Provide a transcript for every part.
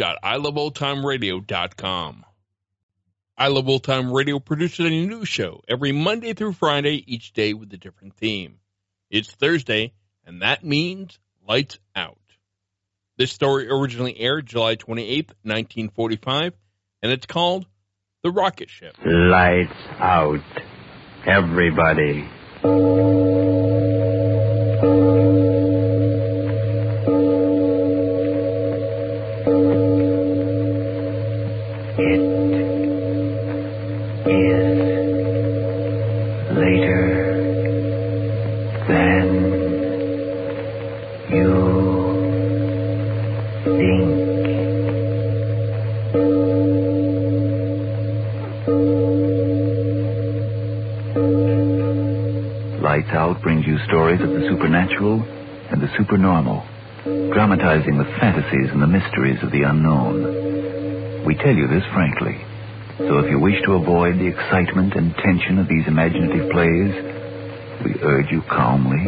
www.iloveoldtimeradio.com. I Love Old Time Radio produces a new show every Monday through Friday, each day with a different theme. It's Thursday, and that means Lights Out. This story originally aired July 28, 1945, and it's called The Rocket Ship. Lights out. Everybody. Stories of the supernatural and the supernormal, dramatizing the fantasies and the mysteries of the unknown. We tell you this frankly, so if you wish to avoid the excitement and tension of these imaginative plays, we urge you calmly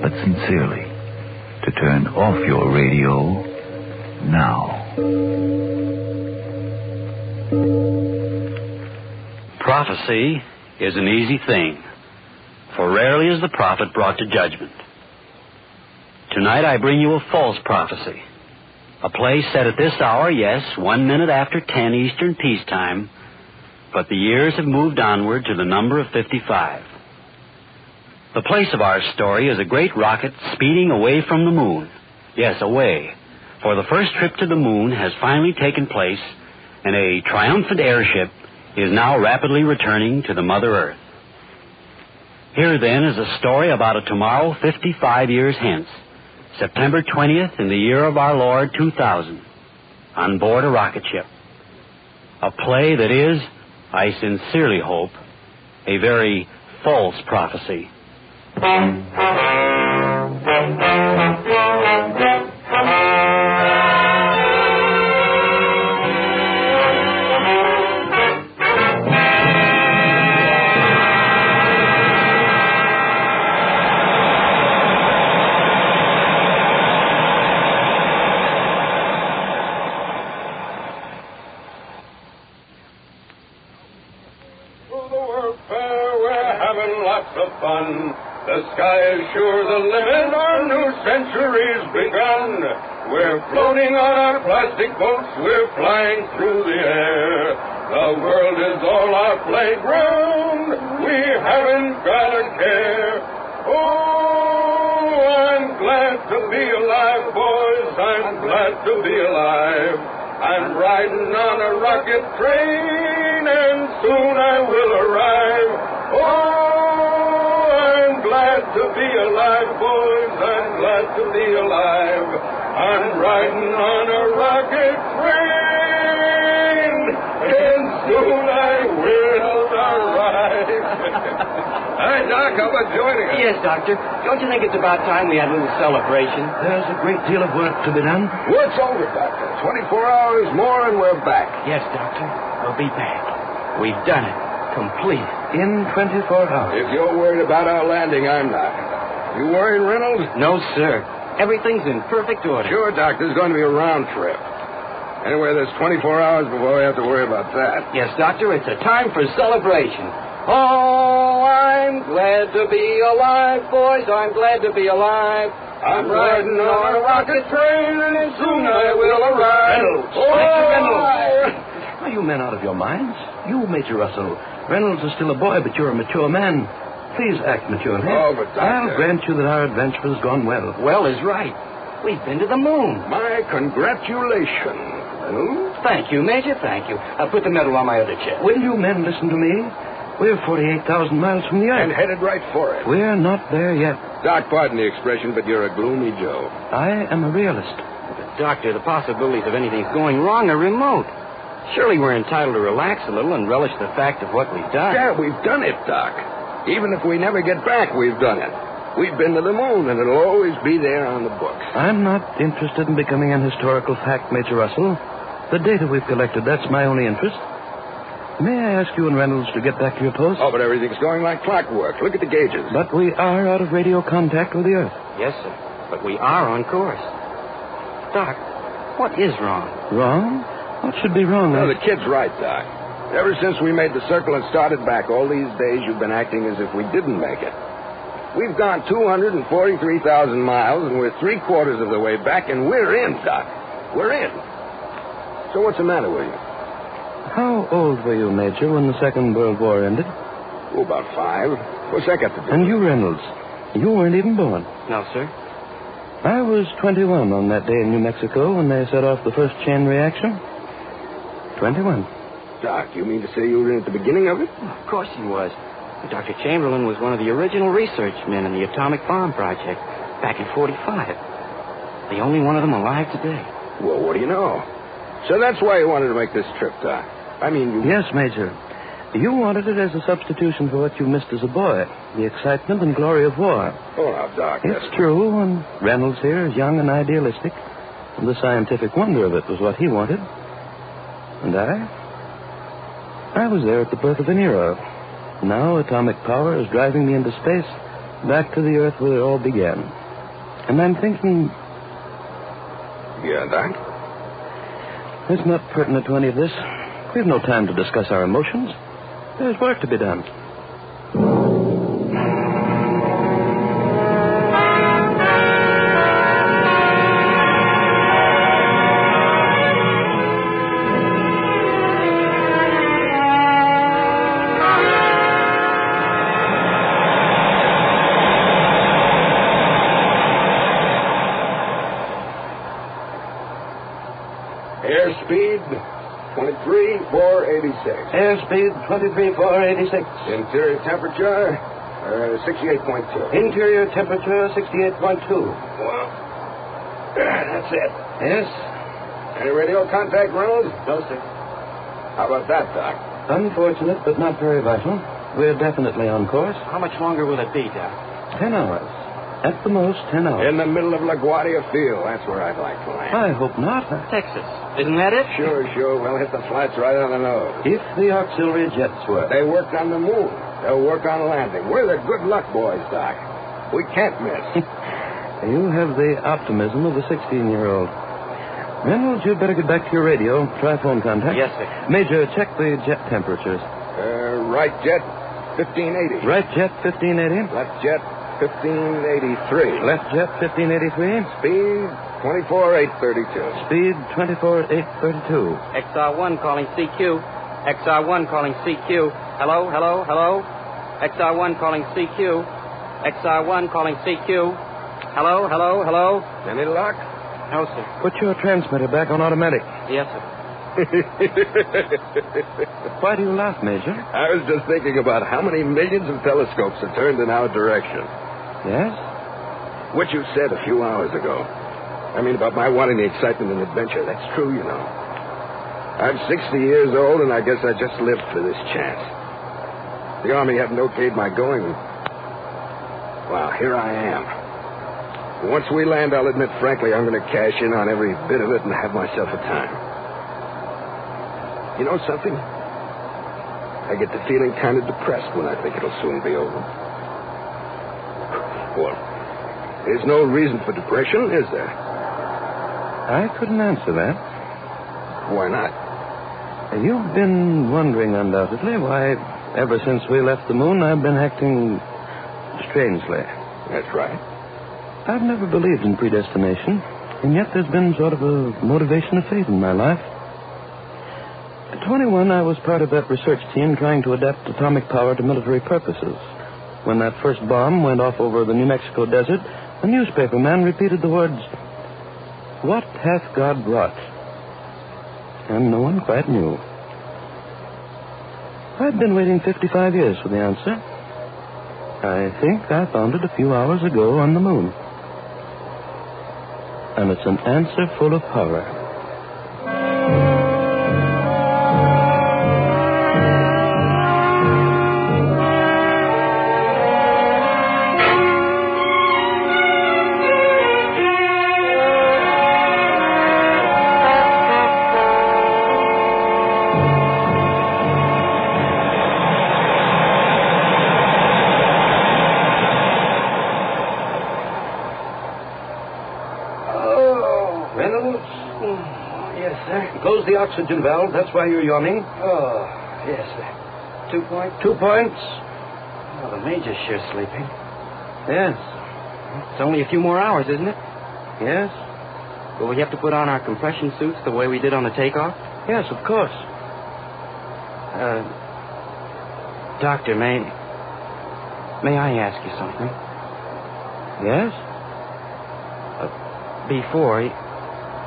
but sincerely to turn off your radio now. Prophecy is an easy thing, for rarely is the prophet brought to judgment. Tonight I bring you a false prophecy. A play set at this hour, yes, one minute after ten Eastern peacetime, but the years have moved onward to the number of 55. The place of our story is a great rocket speeding away from the moon. Yes, away. For the first trip to the moon has finally taken place, and a triumphant airship is now rapidly returning to the Mother Earth. Here, then, is a story about a tomorrow 55 years hence, September 20th in the year of our Lord 2000, on board a rocket ship. A play that is, I sincerely hope, a very false prophecy. We're floating on our plastic boats, we're flying through the air. The world is all our playground, we haven't got a care. Oh, I'm glad to be alive, boys, I'm glad to be alive. I'm riding on a rocket train, and soon I will arrive. Oh, I'm glad to be alive, boys. I'm glad to be alive. I'm riding on a rocket train, and soon I will arrive. Hi, Doc. How about joining us? Yes, Doctor. Don't you think it's about time we had a little celebration? There's a great deal of work to be done. Work's over, Doctor. 24 hours more, and we're back. Yes, Doctor. We'll be back. We've done it. Complete. In 24 hours. If you're worried about our landing, I'm not. You worried, Reynolds? No, sir. Everything's in perfect order. Sure, Doc. This is going to be a round trip. Anyway, there's 24 hours before we have to worry about that. Yes, Doctor. It's a time for celebration. Oh, I'm glad to be alive, boys. I'm glad to be alive. I'm riding on a rocket train, and soon I will arrive. Reynolds. Oh, Mr. Reynolds. I- Are you men out of your minds? You, Major Russell. Reynolds is still a boy, but you're a mature man. Please act maturely. Oh, but, Doctor- I'll grant you that our adventure has gone well. Well is right. We've been to the moon. My congratulations, Reynolds. Thank you, Major. Thank you. I'll put the medal on my other chest. Will you men listen to me? We're 48,000 miles from the Earth. And Earth. headed right for it. We're not there yet. Doc, pardon the expression, but you're a gloomy Joe. I am a realist. Doctor, the possibilities of anything going wrong are remote. Surely we're entitled to relax a little and relish the fact of what we've done. Yeah, we've done it, Doc. Even if we never get back, we've done it. We've been to the moon, and it'll always be there on the books. I'm not interested in becoming an historical fact, Major Russell. The data we've collected, that's my only interest. May I ask you and Reynolds to get back to your post? Oh, but everything's going like clockwork. Look at the gauges. But we are out of radio contact with the Earth. Yes, sir. But we are on course. Doc, what is wrong? Wrong? What should be wrong? No, I- the kid's right, Doc. Ever since we made the circle and started back, all these days you've been acting as if we didn't make it. We've gone 243,000 miles, and we're three quarters of the way back, and we're in, Doc. We're in. So what's the matter with you? How old were you, Major, when the Second World War ended? Oh, about five. What's that got to do? And you, Reynolds, you weren't even born. No, sir. I was 21 on that day in New Mexico when they set off the first chain reaction. 21. Doc, you mean to say you were in at the beginning of it? Of course he was. Dr. Chamberlain was one of the original research men in the atomic bomb project back in 45. The only one of them alive today. Well, what do you know? So that's why you wanted to make this trip, Doc. I mean, you... Yes, Major. You wanted it as a substitution for what you missed as a boy the excitement and glory of war. Oh, now, Doc. It's that's- true, and Reynolds here is young and idealistic, and the scientific wonder of it was what he wanted. And I? I was there at the birth of an era. Now atomic power is driving me into space, back to the Earth where it all began. And I'm thinking Yeah, Doc? it's not pertinent to any of this. We've no time to discuss our emotions. There's work to be done. Twenty-three-four-eight-six. Interior temperature, uh, 68.2. Interior temperature, 68.2. Well, that's it. Yes? Any radio contact, Reynolds? No, sir. How about that, Doc? Unfortunate, but not very vital. We're definitely on course. How much longer will it be, Doc? Ten hours. At the most, ten hours. In the middle of LaGuardia Field. That's where I'd like to land. I hope not. Texas. Isn't that it? Sure, sure. We'll hit the flats right on the nose. If the auxiliary jets work. They worked on the moon. They'll work on landing. We're the good luck boys, Doc. We can't miss. You have the optimism of a 16-year-old. Reynolds, you'd better get back to your radio. Try phone contact. Yes, sir. Major, check the jet temperatures. Uh, right jet, 1580. Right jet, 1580. Left jet, 1583. Left jet, 1583. Speed, 24832. Speed, 24832. XR1 calling CQ. XR1 calling CQ. Hello, hello, hello. XR1 calling CQ. XR1 calling CQ. Hello, hello, hello. Any luck? No, sir. Put your transmitter back on automatic. Yes, sir. Why do you laugh, Major? I was just thinking about how many millions of telescopes are turned in our direction. Yes? What you said a few hours ago. I mean, about my wanting the excitement and adventure. That's true, you know. I'm 60 years old, and I guess I just lived for this chance. The Army hadn't okayed my going. Well, here I am. Once we land, I'll admit frankly I'm going to cash in on every bit of it and have myself a time. You know something? I get the feeling kind of depressed when I think it'll soon be over. There's no reason for depression, is there? I couldn't answer that. Why not? You've been wondering, undoubtedly, why, ever since we left the moon, I've been acting strangely. That's right. I've never believed in predestination, and yet there's been sort of a motivation of faith in my life. At 21, I was part of that research team trying to adapt atomic power to military purposes. When that first bomb went off over the New Mexico desert, a newspaper man repeated the words, What hath God wrought? And no one quite knew. I've been waiting 55 years for the answer. I think I found it a few hours ago on the moon. And it's an answer full of horror. Close the oxygen valve. That's why you're yawning. Oh, yes. Two points? Two points. Oh, the Major's sure sleeping. Yes. It's only a few more hours, isn't it? Yes? Will we have to put on our compression suits the way we did on the takeoff? Yes, of course. Uh, Doctor, may... May I ask you something? Yes? Before,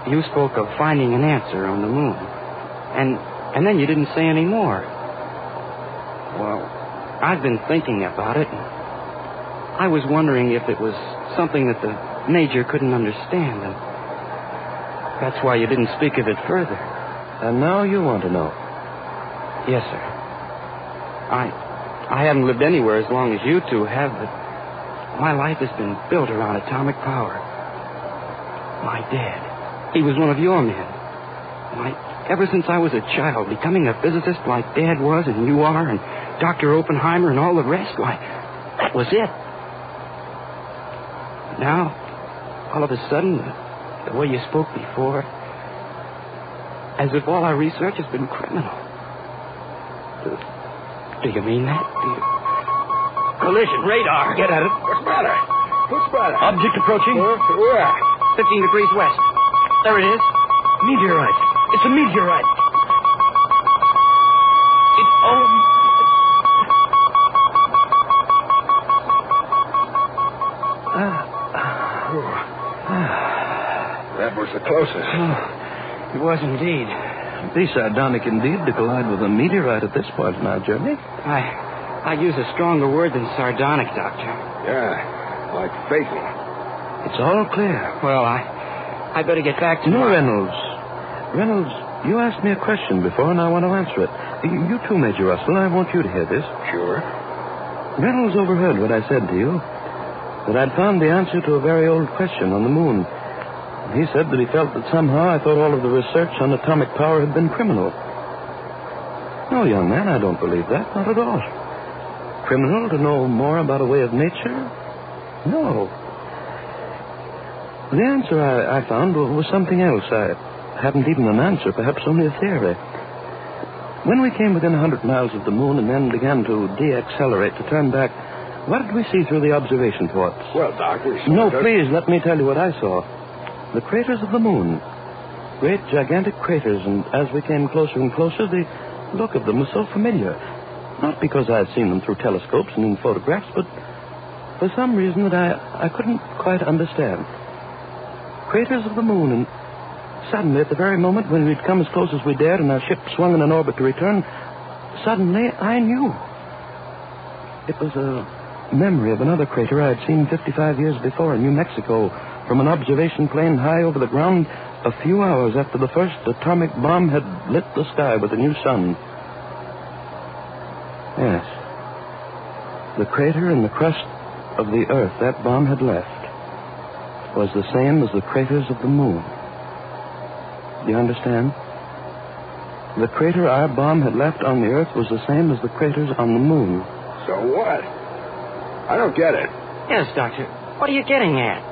you spoke of finding an answer on the moon. And, and then you didn't say any more. Well, I've been thinking about it. I was wondering if it was something that the Major couldn't understand. And that's why you didn't speak of it further. And now you want to know. Yes, sir. I I haven't lived anywhere as long as you two have, but my life has been built around atomic power. My dad, he was one of your men. Why, ever since I was a child, becoming a physicist like Dad was and you are, and Dr. Oppenheimer and all the rest, why, that was it. Now, all of a sudden, the, way you spoke before, as if all our research has been criminal. Do, do you mean that? Do you... Collision radar. Get at it. What's the matter? What's the matter? Object approaching? where? 15 degrees west. There it is. Meteorite. It's a meteorite. It, oh, That was the closest. Oh, it was indeed. Be sardonic indeed to collide with a meteorite at this point in our journey. I, I use a stronger word than sardonic, Doctor. Yeah, like fatal. It's all clear. Well, I, I better get back to No, my... Reynolds. Reynolds, you asked me a question before, and I want to answer it. You, you too, Major Russell. I want you to hear this. Sure. Reynolds overheard what I said to you. That I'd found the answer to a very old question on the moon. He said that he felt that somehow I thought all of the research on atomic power had been criminal. No, young man, I don't believe that. Not at all. Criminal to know more about a way of nature? No. The answer I, I found was something else. I hadn't even an answer, perhaps only a theory. When we came within a hundred miles of the moon and then began to deaccelerate, to turn back, what did we see through the observation ports? Well, Doc, we No, please, let me tell you what I saw. The craters of the moon. Great, gigantic craters, and as we came closer and closer, the look of them was so familiar. Not because I had seen them through telescopes and in photographs, but for some reason that I, I couldn't quite understand. Craters of the moon, and suddenly, at the very moment when we'd come as close as we dared and our ship swung in an orbit to return, suddenly I knew. It was a memory of another crater I had seen 55 years before in New Mexico from an observation plane high over the ground a few hours after the first atomic bomb had lit the sky with a new sun. Yes. The crater in the crust of the earth that bomb had left was the same as the craters of the moon. Do you understand? The crater our bomb had left on the earth was the same as the craters on the moon. So what? I don't get it. Yes, Doctor. What are you getting at?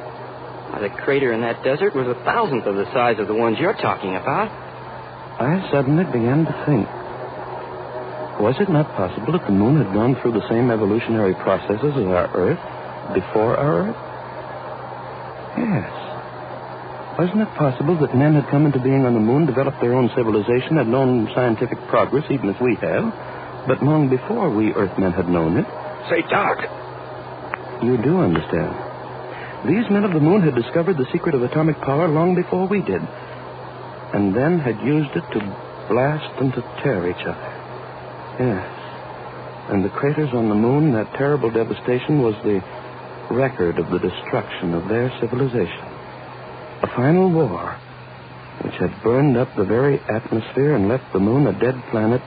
Why, the crater in that desert was a thousandth of the size of the ones you're talking about. I suddenly began to think. Was it not possible that the moon had gone through the same evolutionary processes as our Earth before our Earth? Yes. Wasn't it possible that men had come into being on the moon, developed their own civilization, had known scientific progress, even as we have, but long before we Earthmen had known it? Say, Doc, You do understand. These men of the moon had discovered the secret of atomic power long before we did, and then had used it to blast and to tear each other. Yes. And the craters on the moon, that terrible devastation, was the record of the destruction of their civilization. A final war which had burned up the very atmosphere and left the moon a dead planet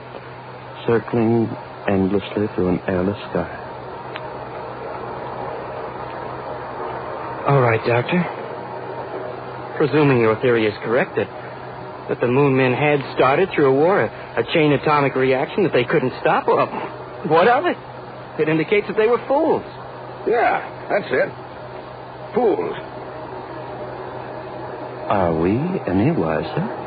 circling endlessly through an airless sky. All right, Doctor. Presuming your theory is correct that, that the moon men had started through a war, a, a chain atomic reaction that they couldn't stop, well, what of it? It indicates that they were fools. Yeah, that's it. Fools. Are we any wiser?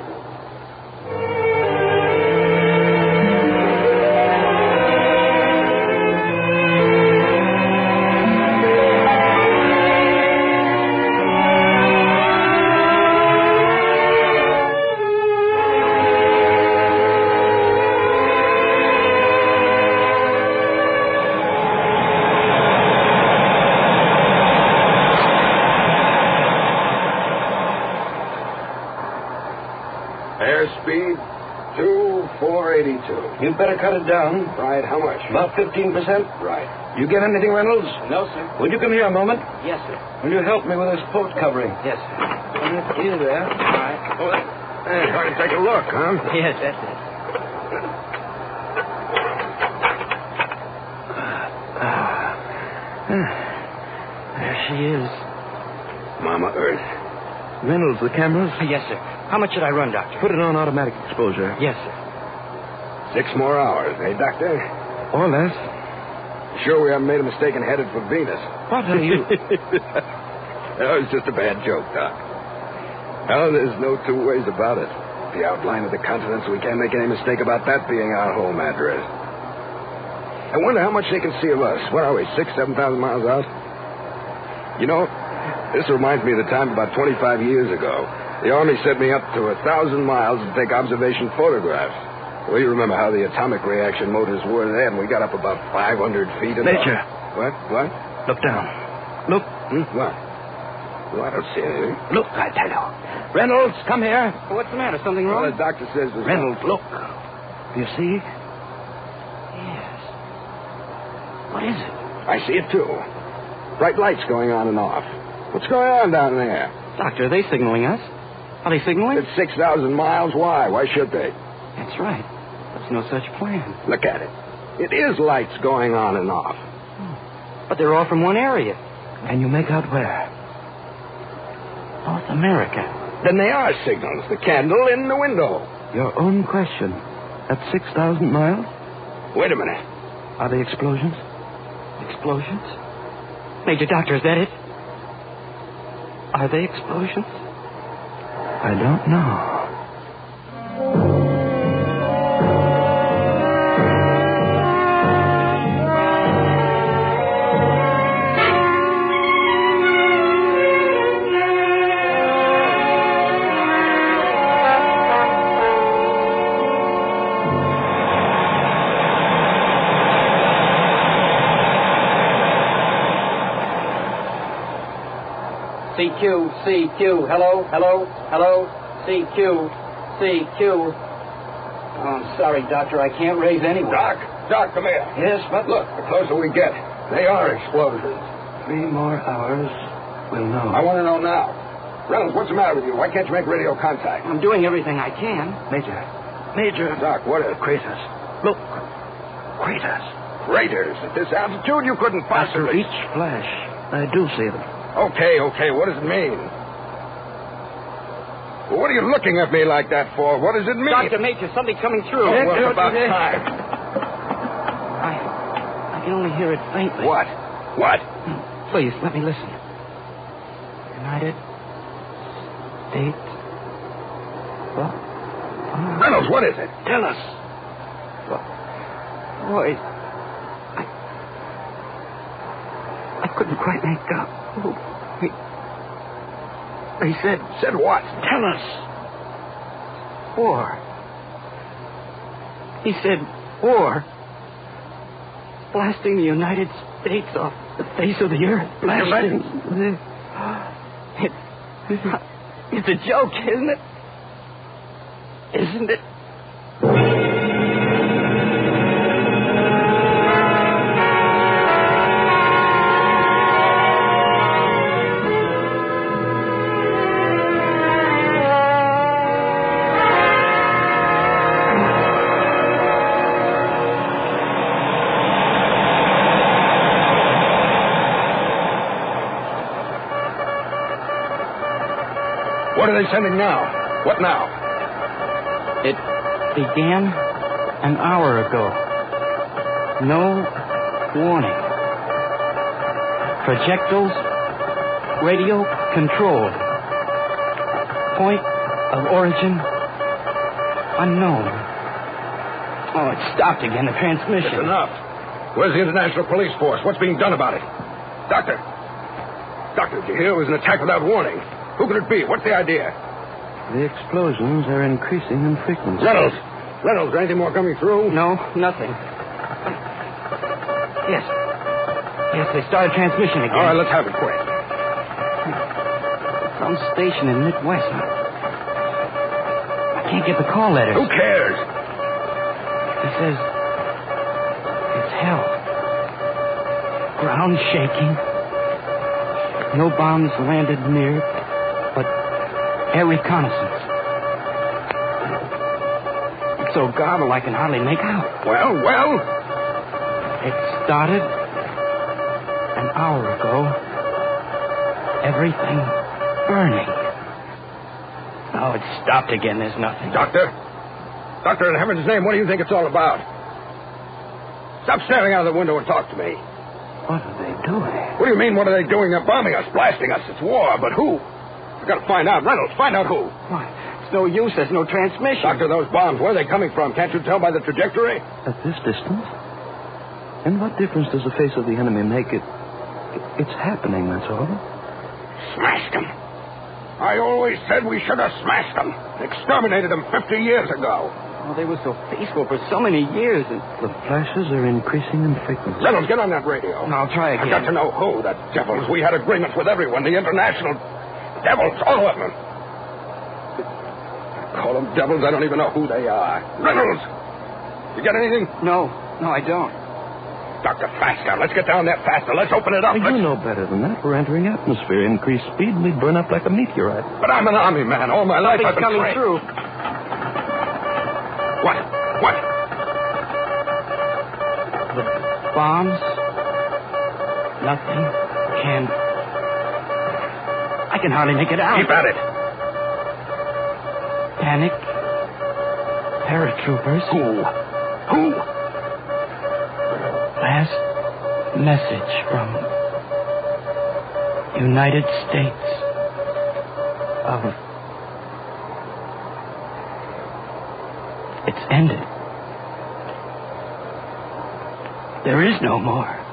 Down. Right, how much? About 15%. Right. You get anything, Reynolds? No, sir. Would you come here a moment? Yes, sir. Will you help me with this port covering? Yes, sir. Here there. All right. Oh, that, hey, try to take a look, huh? Yes, that's it. Ah, ah. There she is. Mama Earth. Reynolds, the cameras? Yes, sir. How much should I run, Doctor? Put it on automatic exposure. Yes, sir. Six more hours, eh, Doctor? Or less. Sure we haven't made a mistake and headed for Venus. What are you? that was just a bad joke, Doc. Well, there's no two ways about it. The outline of the continents, we can't make any mistake about that being our home address. I wonder how much they can see of us. What are we, six, seven thousand miles out? You know, this reminds me of the time about 25 years ago. The Army sent me up to a thousand miles to take observation photographs. Well, you remember how the atomic reaction motors were then. We got up about 500 feet. And Major. What? What? Look down. Look. Hmm? What? Well, I don't see anything. Look, I tell you. Reynolds, come here. What's the matter? Something Well, wrong? the doctor says there's... Reynolds, look. Do you see? Yes. What is it? I see it, too. Bright lights going on and off. What's going on down there? Doctor, are they signaling us? Are they signaling? It's 6,000 miles. Why? Why should they? That's right. There's no such plan. Look at it. It is lights going on and off. Oh, but they're all from one area. Can you make out where? North America. Then they are signals. The candle in the window. Your own question. At 6,000 miles? Wait a minute. Are they explosions? Explosions? Major Doctor, is that it? Are they explosions? I don't know. CQ, CQ, hello, hello, hello, CQ, CQ. Oh, I'm sorry, Doctor, I can't raise anyone. Doc, Doc, come here. Yes, but Look, the closer we get, they are explosions. Three more hours, we'll know. I want to know now. Reynolds, what's the matter with you? Why can't you make radio contact? I'm doing everything I can. Major. Major. Doc, what is Craters. Look. Craters. Craters. At this altitude, you couldn't possibly. After each flash, I do see them. Okay, okay, what does it mean? Well, what are you looking at me like that for? What does it mean? Doctor, Major, something's coming through. Oh, well, about I, time. I can only hear it faintly. What? What? Hmm. Please, let me listen. United States. What? Reynolds, what is it? Tell us. Boy, I, I couldn't quite make out. Oh, they, they said Said what? Tell us. war. He said war. blasting the United States off the face of the earth. Blasting. It, it's a joke, isn't it? Isn't it? Sending now? What now? It began an hour ago. No warning. Projectiles radio controlled. Point of origin unknown. Oh, it stopped again, the transmission. It's enough. Where's the International Police Force? What's being done about it? Doctor. Doctor, did you hear? It was an attack without warning. Who could it be? What's the idea? The explosions are increasing in frequency. Reynolds. Reynolds, anything more coming through? No, nothing. Yes. Yes, they started transmission again. All right, let's have it quick. Some station in Midwest. I can't get the call letters. Who cares? He says it's hell. Ground shaking. No bombs landed near, air reconnaissance. It's so garbled I can hardly make out. Well, well. It started an hour ago. Everything burning. Oh, it stopped again. There's nothing. Doctor? Doctor, in heaven's name, what do you think it's all about? Stop staring out of the window and talk to me. What are they doing? What do you mean, what are they doing? They're bombing us, blasting us. It's war, but who? I've got to find out. Reynolds, find out who. Why, it's no use. There's no transmission. Doctor, those bombs, where are they coming from? Can't you tell by the trajectory? At this distance? And what difference does the face of the enemy make? It, it's happening, that's all. Smashed them. I always said we should have smashed them. Exterminated them 50 years ago. Oh, they were so peaceful for so many years. And... The flashes are increasing in frequency. Reynolds, get on that radio. I'll try again. I've got to know who. The devils. We had agreements with everyone. The international devils, all of them. Call them devils. I don't even know who they are. Reynolds, you get anything? No, no, I don't. Doctor, faster. Let's get down there faster. Let's open it up. You know better than that. We're entering atmosphere. Increased speed, and we'd burn up like a meteorite. But I'm an army man. All my life I've Something's been coming trained. through. What? What? The bombs. Nothing. Can. I can hardly make it out. Keep at it. Panic. Paratroopers. Who? Who? Last message from United States of. It's ended. There is no more.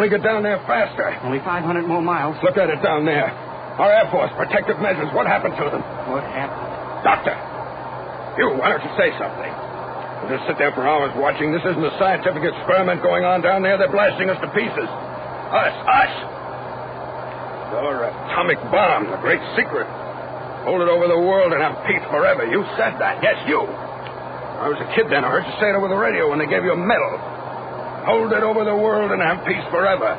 Only get down there faster. Only 500 more miles. Look at it down there. Our Air Force, protective measures. What happened to them? What happened? Doctor, you, why don't you say something? We'll just sit there for hours watching. This isn't a scientific experiment going on down there. They're blasting us to pieces. Us, us. Your atomic bomb, the great secret. Hold it over the world and have peace forever. You said that. Yes, you. I was a kid then. I heard you say it over the radio when they gave you a medal. Hold it over the world and have peace forever.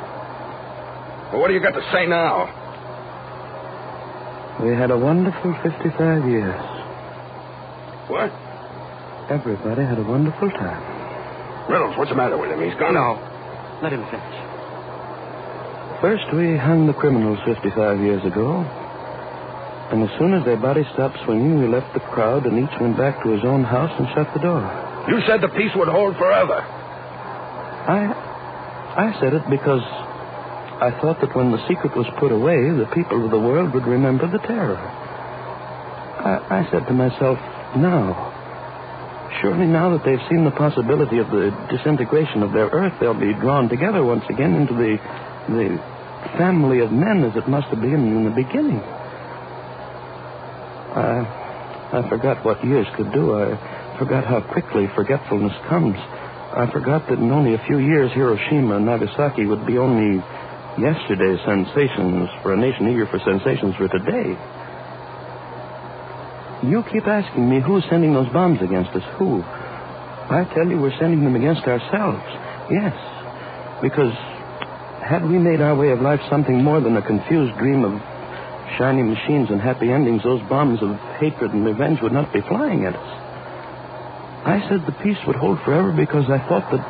Well, what do you got to say now? We had a wonderful 55 years. What? Everybody had a wonderful time. Reynolds, what's the matter with him? He's gone. No. Let him finish. First, we hung the criminals 55 years ago. And as soon as their bodies stopped swinging, we left the crowd and each went back to his own house and shut the door. You said the peace would hold forever. I. I said it because I thought that when the secret was put away, the people of the world would remember the terror. I, I said to myself, now. Surely now that they've seen the possibility of the disintegration of their Earth, they'll be drawn together once again into the, the family of men as it must have been in the beginning. I, I forgot what years could do. I forgot how quickly forgetfulness comes. I forgot that in only a few years, Hiroshima and Nagasaki would be only yesterday's sensations for a nation eager for sensations for today. You keep asking me who's sending those bombs against us. Who? I tell you, we're sending them against ourselves. Yes. Because had we made our way of life something more than a confused dream of shiny machines and happy endings, those bombs of hatred and revenge would not be flying at us. I said the peace would hold forever because I thought that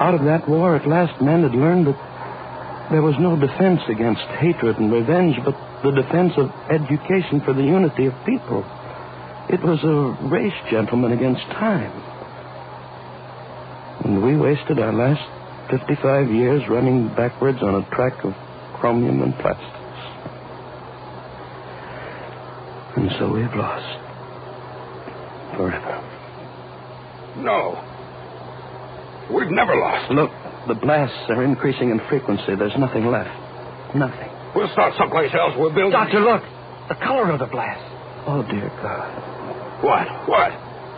out of that war at last men had learned that there was no defense against hatred and revenge, but the defense of education for the unity of people. It was a race, gentlemen, against time. And we wasted our last 55 years running backwards on a track of chromium and plastics. And so we've lost. Forever. No. We've never lost. Look, the blasts are increasing in frequency. There's nothing left. Nothing. We'll start someplace else. We'll build. Doctor, look. The color of the blast. Oh, dear God. What? What?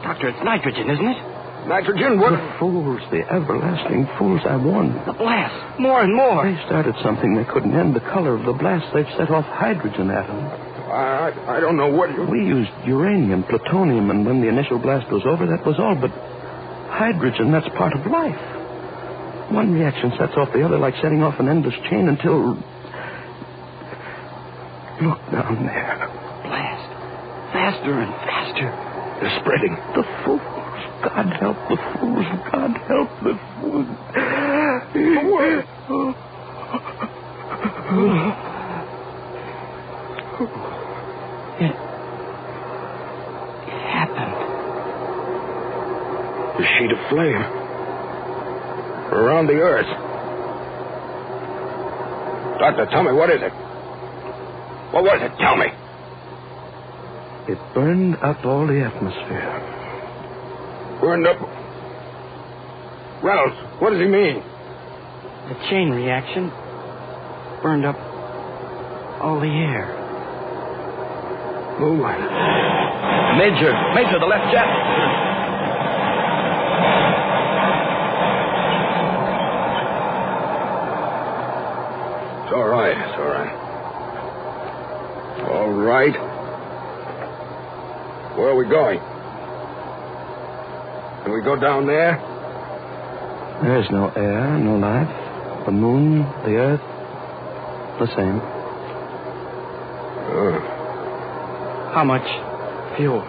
Doctor, it's nitrogen, isn't it? Nitrogen? What? The fools, the everlasting fools, I warned. The blast. More and more. They started something they couldn't end. The color of the blast, they've set off hydrogen atoms. I, I don't know what you. We used uranium, plutonium, and when the initial blast was over, that was all. But hydrogen, that's part of life. One reaction sets off the other like setting off an endless chain until. Look down there. Blast. Faster and faster. They're spreading. The fools. God help the fools. God help the fools. It. It happened. The sheet of flame. Around the earth. Doctor, tell me, what is it? What was it? Tell me. It burned up all the atmosphere. Burned up. Reynolds, what does he mean? The chain reaction burned up all the air. Oh, my. Major, Major, the left jet. It's all right. It's all right. All right. Where are we going? Can we go down there? There is no air, no life. The moon, the earth, the same. Oh. How much fuel?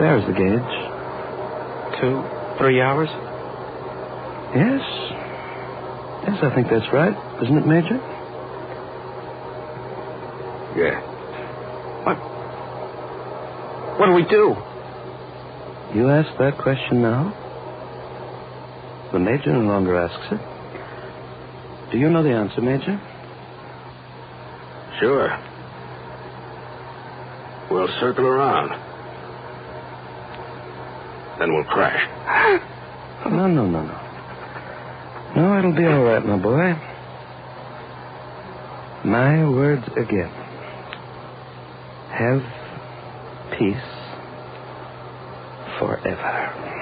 There's the gauge. Two, three hours? Yes. Yes, I think that's right. Isn't it, Major? Yeah. What? What do we do? You ask that question now? The Major no longer asks it. Do you know the answer, Major? Sure. We'll circle around. Then we'll crash. No, no, no, no. No, it'll be all right, my boy. My words again. Have peace forever.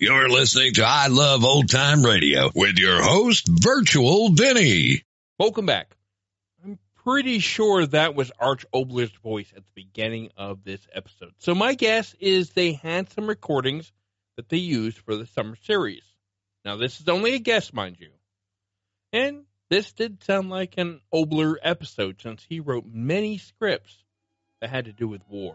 You're listening to I Love Old Time Radio with your host, Virtual Vinny. Welcome back. I'm pretty sure that was Arch Oboler's voice at the beginning of this episode. So my guess is they had some recordings that they used for the summer series. Now this is only a guess, mind you. And this did sound like an Obler episode since he wrote many scripts that had to do with war.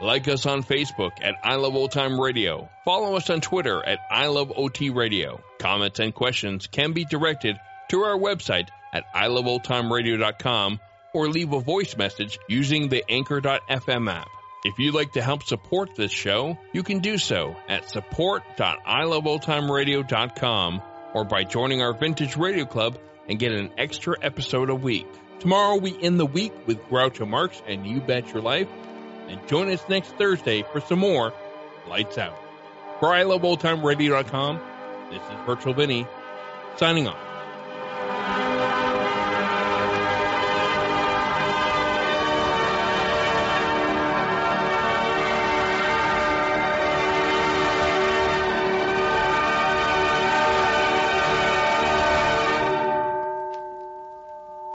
Like us on Facebook at I Love Old Time Radio. Follow us on Twitter at I Love OT Radio. Comments and questions can be directed to our website at iloveoldtimeradio.com or leave a voice message using the Anchor.fm app. If you'd like to help support this show, you can do so at support.iloveoldtimeradio.com or by joining our Vintage Radio Club and get an extra episode a week. Tomorrow we end the week with Groucho Marx and You Bet Your Life. And join us next Thursday for some more Lights Out. For iloveoldtimeradio.com, this is Virtual Vinny, signing off.